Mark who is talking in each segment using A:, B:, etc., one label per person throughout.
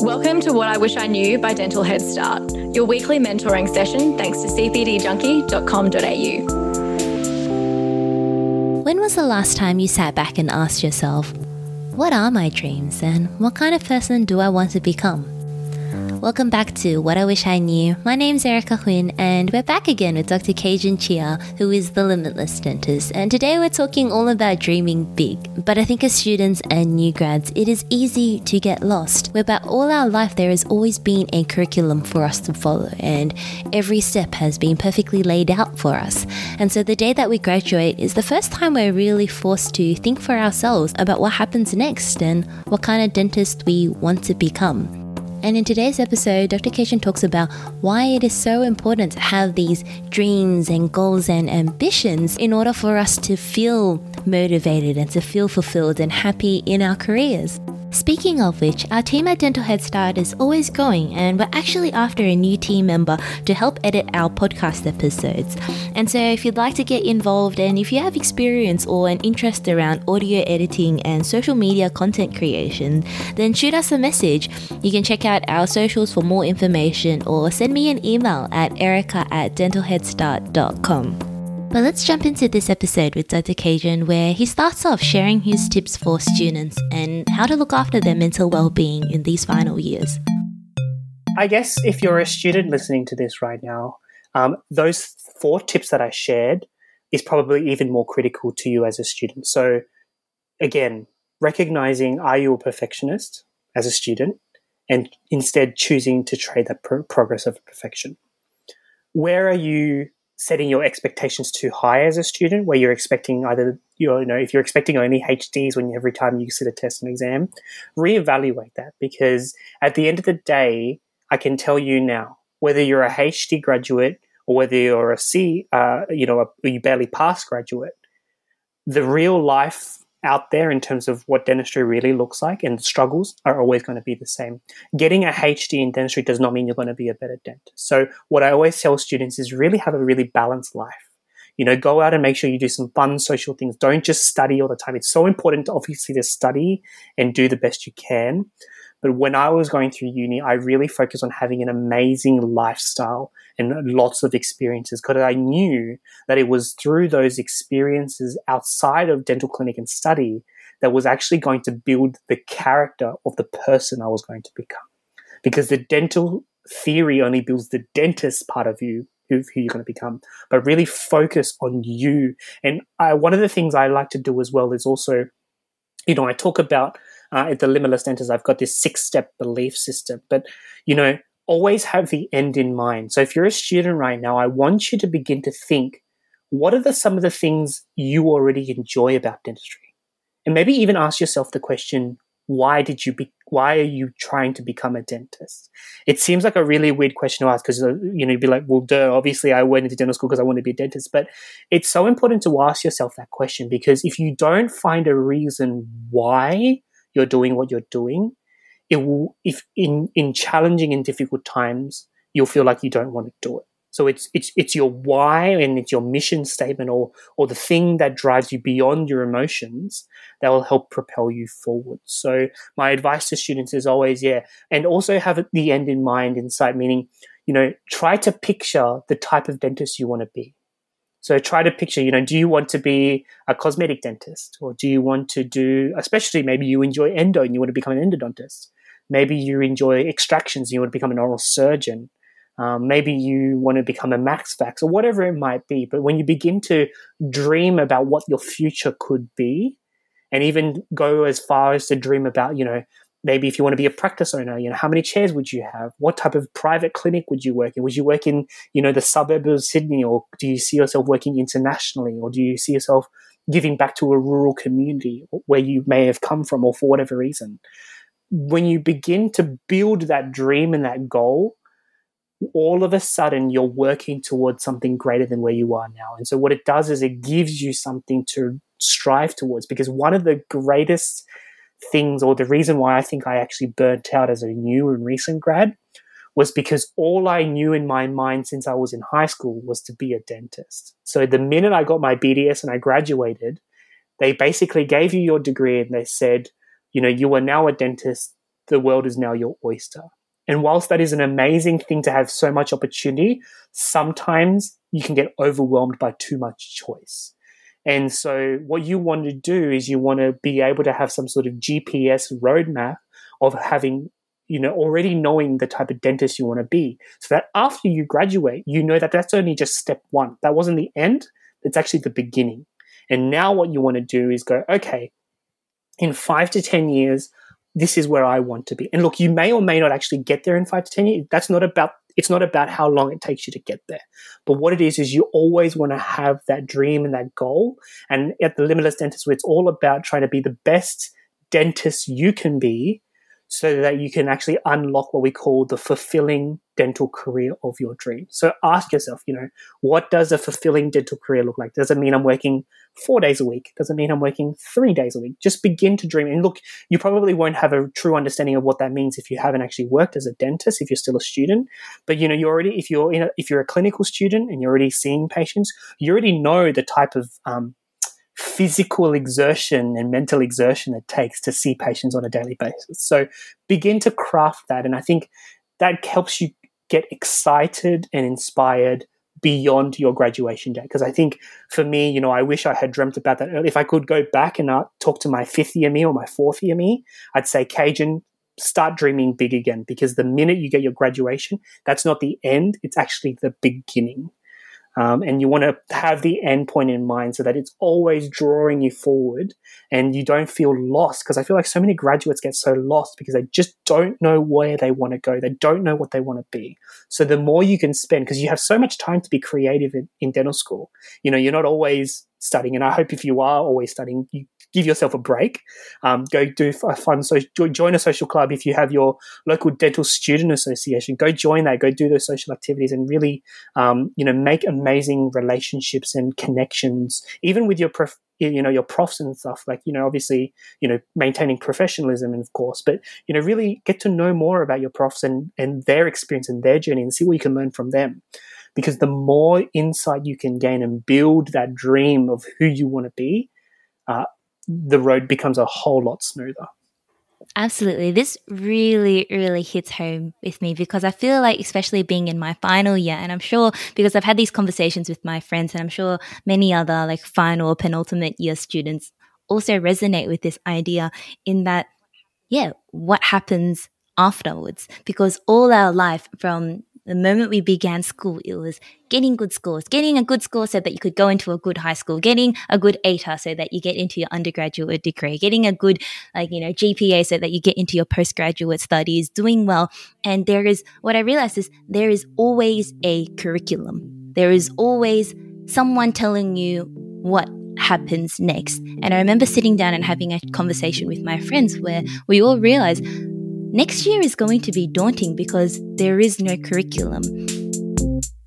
A: Welcome to What I Wish I Knew by Dental Head Start, your weekly mentoring session thanks to cpdjunkie.com.au.
B: When was the last time you sat back and asked yourself, what are my dreams and what kind of person do I want to become? Welcome back to What I Wish I Knew. My name's Erica Huynh, and we're back again with Dr. Kaejenn Tchia, who is the Limitless Dentist. And today we're talking all about dreaming big. But I think as students and new grads, it is easy to get lost. Whereby all our life there has always been a curriculum for us to follow, and every step has been perfectly laid out for us. And so the day that we graduate is the first time we're really forced to think for ourselves about what happens next and what kind of dentist we want to become. And in today's episode, Dr. Kaejenn talks about why it is so important to have these dreams and goals and ambitions in order for us to feel motivated and to feel fulfilled and happy in our careers. Speaking of which, our team at Dental Head Start is always going, and we're actually after a new team member to help edit our podcast episodes. And so, if you'd like to get involved and if you have experience or an interest around audio editing and social media content creation, then shoot us a message. You can check out our socials for more information or send me an email at erica at dentalheadstart.com. But let's jump into this episode with Dr. Kaejenn, where he starts off sharing his tips for students and how to look after their mental well being in these final years.
C: I guess if you're a student listening to this right now, um, those four tips that I shared is probably even more critical to you as a student. So, again, recognizing are you a perfectionist as a student and instead choosing to trade that pro- progress of perfection? Where are you setting your expectations too high as a student, where you're expecting either you know if you're expecting only HDs when every time you sit a test and exam, reevaluate that. Because at the end of the day, I can tell you now whether you're a HD graduate or whether you're a C, uh, you know, a, you barely pass graduate, the real life out there in terms of what dentistry really looks like and the struggles are always going to be the same. Getting a HD in dentistry does not mean you're going to be a better dentist. So what I always tell students is really have a really balanced life. You know, go out and make sure you do some fun social things. Don't just study all the time. It's so important obviously to study and do the best you can. But when I was going through uni, I really focused on having an amazing lifestyle and lots of experiences because I knew that it was through those experiences outside of dental clinic and study that was actually going to build the character of the person I was going to become. Because the dental theory only builds the dentist part of you, who, who you're going to become, but really focus on you. And I, one of the things I like to do as well is also, you know, I talk about uh, at the Limitless Dentist, I've got this six step belief system, but, you know, always have the end in mind. So if you're a student right now, I want you to begin to think what are the, some of the things you already enjoy about dentistry? And maybe even ask yourself the question, why did you be, why are you trying to become a dentist? It seems like a really weird question to ask because, uh, you know, you'd be like, well, duh, obviously I went into dental school because I want to be a dentist. But it's so important to ask yourself that question because if you don't find a reason why you're doing what you're doing, it will if in in challenging and difficult times you'll feel like you don't want to do it. So it's it's it's your why and it's your mission statement or or the thing that drives you beyond your emotions that will help propel you forward. So my advice to students is always yeah and also have the end in mind in sight meaning you know try to picture the type of dentist you want to be so try to picture, you know, do you want to be a cosmetic dentist or do you want to do, especially maybe you enjoy endo and you want to become an endodontist? Maybe you enjoy extractions and you want to become an oral surgeon. Um, maybe you want to become a max fax or whatever it might be. But when you begin to dream about what your future could be, and even go as far as to dream about, you know, maybe if you want to be a practice owner, you know, how many chairs would you have? What type of private clinic would you work in? Would you work in, you know, the suburb of Sydney, or do you see yourself working internationally, or do you see yourself giving back to a rural community where you may have come from, or for whatever reason? when you begin to build that dream and that goal, all of a sudden you're working towards something greater than where you are now. And so what it does is it gives you something to strive towards because one of the greatest things or the reason why I think I actually burnt out as a new and recent grad was because all I knew in my mind since I was in high school was to be a dentist. So the minute I got my BDS and I graduated, they basically gave you your degree and they said, you know, you are now a dentist. the world is now your oyster. And whilst that is an amazing thing to have so much opportunity, sometimes you can get overwhelmed by too much choice. And so, what you want to do is you want to be able to have some sort of GPS roadmap of having, you know, already knowing the type of dentist you want to be. So that after you graduate, you know that that's only just step one. That wasn't the end, it's actually the beginning. And now, what you want to do is go, okay, in five to 10 years, this is where I want to be. And look, you may or may not actually get there in five to 10 years. That's not about it's not about how long it takes you to get there. But what it is, is you always want to have that dream and that goal. And at the Limitless Dentist, it's all about trying to be the best dentist you can be so that you can actually unlock what we call the fulfilling dental career of your dreams. So ask yourself, you know, what does a fulfilling dental career look like? Does it mean I'm working four days a week? Does it mean I'm working three days a week? Just begin to dream. And look, you probably won't have a true understanding of what that means if you haven't actually worked as a dentist, if you're still a student. But you know, you already, if you're in a, if you're a clinical student and you're already seeing patients, you already know the type of um, physical exertion and mental exertion it takes to see patients on a daily basis. So begin to craft that. And I think that helps you get excited and inspired beyond your graduation day. Because I think for me, you know, I wish I had dreamt about that early. If I could go back and talk to my fifth year me or my fourth year me, I'd say, Kaejenn, start dreaming big again. Because the minute you get your graduation, that's not the end, it's actually the beginning. Um, and you want to have the end point in mind so that it's always drawing you forward and you don't feel lost. Because I feel like so many graduates get so lost because they just don't know where they want to go. They don't know what they want to be. So the more you can spend, because you have so much time to be creative in, in dental school, you know, you're not always studying. And I hope if you are always studying, you give yourself a break. Um, go do a fun, so join a social club. If you have your local dental student association, go join that. Go do those social activities and really, um, you know, make amazing relationships and connections, even with your prof- you know your profs and stuff like you know obviously you know maintaining professionalism and of course but you know really get to know more about your profs and and their experience and their journey and see what you can learn from them because the more insight you can gain and build that dream of who you want to be uh, the road becomes a whole lot smoother.
D: Absolutely. This really, really hits home with me because I feel like, especially being in my final year, and I'm sure because I've had these conversations with my friends, and I'm sure many other like final or penultimate year students also resonate with this idea in that, yeah, what happens afterwards? Because all our life from the moment we began school, it was getting good scores, getting a good score so that you could go into a good high school, getting a good ATAR so that you get into your undergraduate degree, getting a good, like, you know, GPA so that you get into your postgraduate studies, doing well. And there is, what I realized is there is always a curriculum. There is always someone telling you what happens next. And I remember sitting down and having a conversation with my friends where we all realized Next year is going to be daunting because there is no curriculum.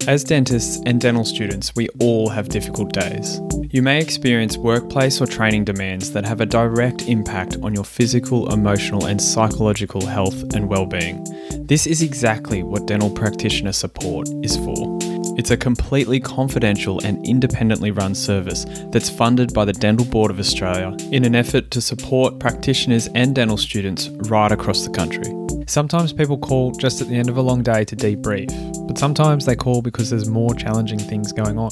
E: As dentists and dental students, we all have difficult days. You may experience workplace or training demands that have a direct impact on your physical, emotional, and psychological health and well-being. This is exactly what dental practitioner support is for. It's a completely confidential and independently run service that's funded by the Dental Board of Australia in an effort to support practitioners and dental students right across the country. Sometimes people call just at the end of a long day to debrief, but sometimes they call because there's more challenging things going on.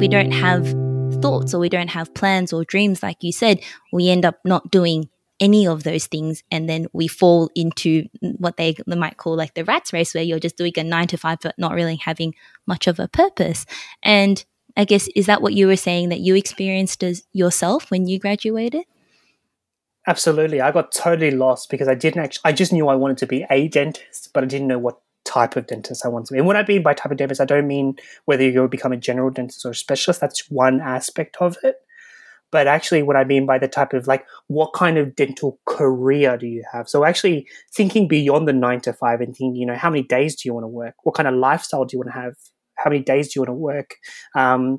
D: We don't have thoughts or we don't have plans or dreams, like you said, we end up not doing any of those things and then we fall into what they, they might call like the rat's race where you're just doing a nine to five but not really having much of a purpose. And i guess is that what you were saying that you experienced as yourself when you graduated?
C: Absolutely. I got totally lost because i didn't actually i just knew i wanted to be a dentist but i didn't know what type of dentist I want to be. And what I mean by type of dentist, I don't mean whether you go become a general dentist or a specialist. That's one aspect of it. but actually what I mean by the type of like what kind of dental career do you have? So actually thinking beyond the nine to five and thinking, you know, how many days do you want to work? What kind of lifestyle do you want to have? How many days do you want to work? Um,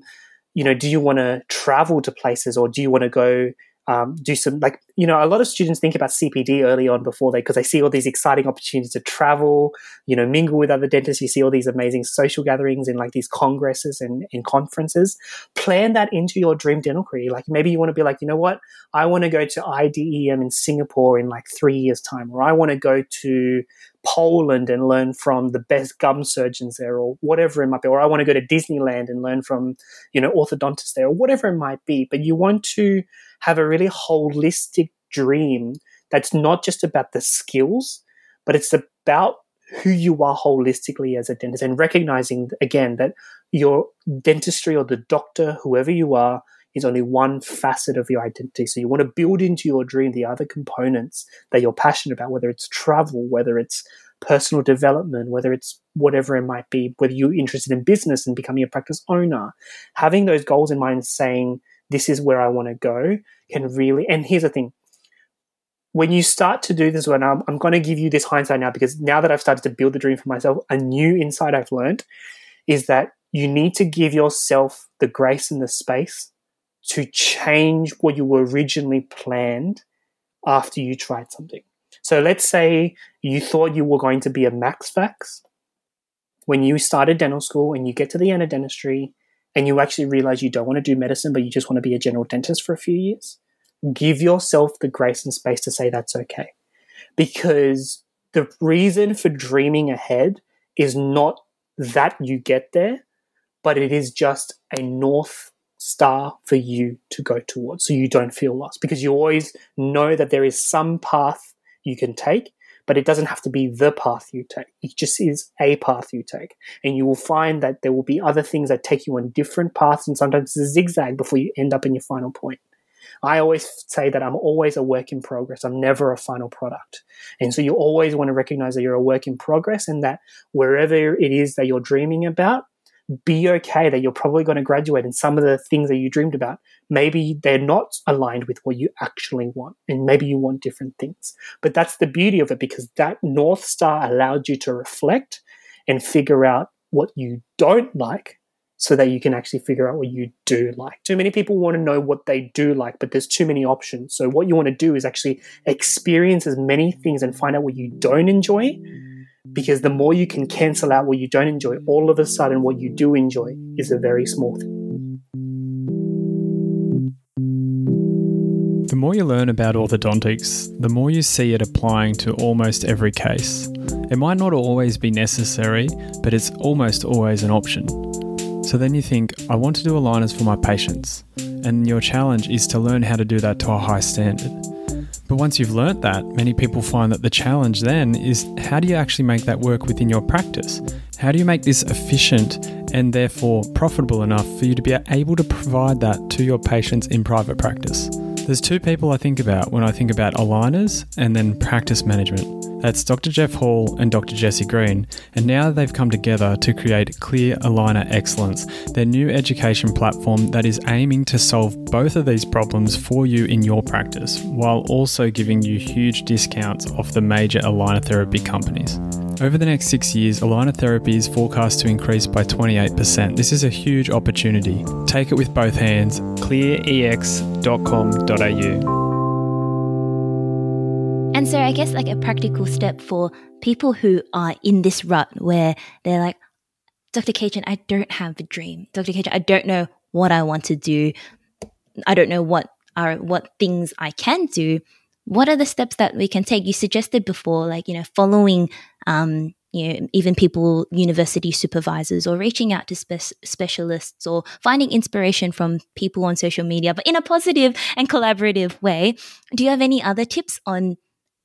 C: you know, do you want to travel to places or do you want to go um, do some like you know a lot of students think about CPD early on before they because they see all these exciting opportunities to travel, you know, mingle with other dentists. You see all these amazing social gatherings and like these congresses and, and conferences. Plan that into your dream dental career. Like maybe you want to be like, you know what, I want to go to IDEM in Singapore in like three years time, or I want to go to Poland and learn from the best gum surgeons there, or whatever it might be, or I want to go to Disneyland and learn from you know orthodontists there, or whatever it might be. But you want to have a really holistic dream that's not just about the skills, but it's about who you are holistically as a dentist and recognizing again that your dentistry or the doctor, whoever you are, is only one facet of your identity. So you want to build into your dream the other components that you're passionate about, whether it's travel, whether it's personal development, whether it's whatever it might be, whether you're interested in business and becoming a practice owner. Having those goals in mind, saying, this is where I want to go, can really, and here's the thing. When you start to do this, when I'm, I'm going to give you this hindsight now, because now that I've started to build the dream for myself, a new insight I've learned is that you need to give yourself the grace and the space to change what you were originally planned after you tried something. So let's say you thought you were going to be a max fax when you started dental school and you get to the end of dentistry and you actually realize you don't want to do medicine, but you just want to be a general dentist for a few years. Give yourself the grace and space to say that's okay. Because the reason for dreaming ahead is not that you get there, but it is just a north star for you to go towards so you don't feel lost because you always know that there is some path you can take but it doesn't have to be the path you take it just is a path you take and you will find that there will be other things that take you on different paths and sometimes it's a zigzag before you end up in your final point I always say that I'm always a work in progress. I'm never a final product. And so you always want to recognize that you're a work in progress and that wherever it is that you're dreaming about, be okay that you're probably going to graduate and some of the things that you dreamed about maybe they're not aligned with what you actually want and maybe you want different things but that's the beauty of it because that north star allowed you to reflect and figure out what you don't like so that you can actually figure out what you do like. Too many people want to know what they do like, but there's too many options. So, what you want to do is actually experience as many things and find out what you don't enjoy because the more you can cancel out what you don't enjoy, all of a sudden what you do enjoy is a very small thing.
E: The more you learn about orthodontics, the more you see it applying to almost every case. It might not always be necessary, but it's almost always an option. So then you think, I want to do aligners for my patients, and your challenge is to learn how to do that to a high standard. But once you've learnt that, many people find that the challenge then is how do you actually make that work within your practice? How do you make this efficient and therefore profitable enough for you to be able to provide that to your patients in private practice? There's two people I think about when I think about aligners and then practice management. That's Dr. Jeff Hall and Dr. Jesse Green, and now they've come together to create Clear Aligner Excellence, their new education platform that is aiming to solve both of these problems for you in your practice, while also giving you huge discounts off the major aligner therapy companies. Over the next six years, aligner therapy is forecast to increase by 28%. This is a huge opportunity. Take it with both hands. clearex.com.au.
D: And so I guess like a practical step for people who are in this rut where they're like, Dr. Kaejenn, I don't have a dream. Dr. Kaejenn, I don't know what I want to do. I don't know what are what things I can do. What are the steps that we can take? You suggested before, like, you know, following um, you know, even people, university supervisors, or reaching out to spe- specialists, or finding inspiration from people on social media, but in a positive and collaborative way. Do you have any other tips on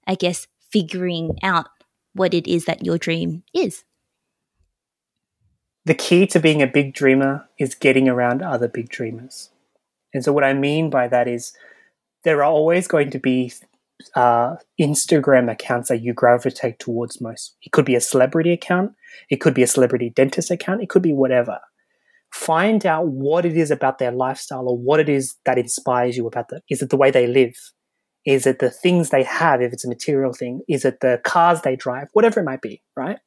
D: I guess, figuring out what it is that your dream is.
C: The key to being a big dreamer is getting around other big dreamers. And so, what I mean by that is there are always going to be uh, Instagram accounts that you gravitate towards most. It could be a celebrity account, it could be a celebrity dentist account, it could be whatever. find out what it is about their lifestyle or what it is that inspires you about them. Is it the way they live? Is it the things they have, if it's a material thing? Is it the cars they drive? Whatever it might be, right?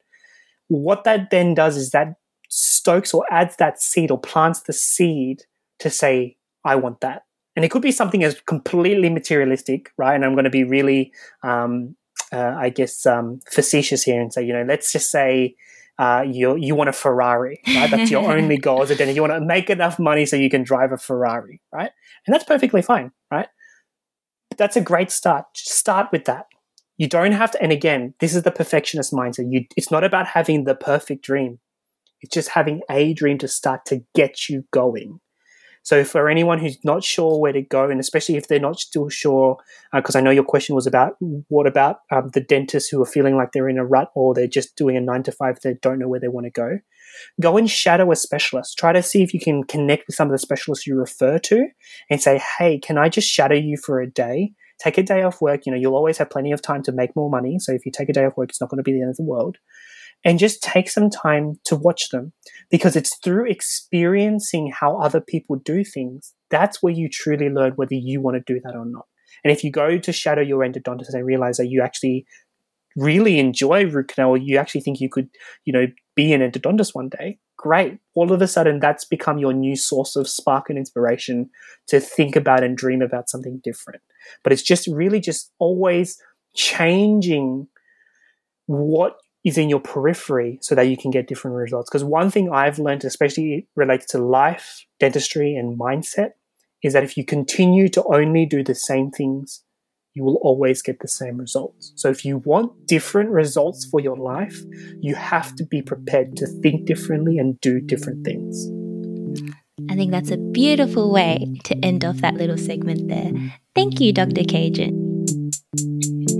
C: What that then does is that stokes or adds that seed or plants the seed to say, I want that. And it could be something as completely materialistic, right? And I'm going to be really, um, uh, I guess, um, facetious here and say, you know, let's just say uh, you you want a Ferrari, right? That's your only goal as a dentist. You want to make enough money so you can drive a Ferrari, right? And that's perfectly fine, that's a great start. Just start with that. You don't have to. And again, this is the perfectionist mindset. You, it's not about having the perfect dream. It's just having a dream to start to get you going. So for anyone who's not sure where to go, and especially if they're not still sure, because uh, I know your question was about what about um, the dentists who are feeling like they're in a rut or they're just doing a nine to five, they don't know where they want to go. Go and shadow a specialist. Try to see if you can connect with some of the specialists you refer to and say, hey, can I just shadow you for a day? Take a day off work. You know, you'll always have plenty of time to make more money. So if you take a day off work, it's not going to be the end of the world and just take some time to watch them because it's through experiencing how other people do things that's where you truly learn whether you want to do that or not. And if you go to shadow your endodontist and realize that you actually really enjoy root canal or you actually think you could you know be an endodontist one day great. All of a sudden that's become your new source of spark and inspiration to think about and dream about something different. But it's just really just always changing what is in your periphery so that you can get different results. Because one thing I've learned, especially related to life, dentistry, and mindset, is that if you continue to only do the same things, you will always get the same results. So if you want different results for your life, you have to be prepared to think differently and do different things.
D: I think that's a beautiful way to end off that little segment there. Thank you, Dr. Kaejenn.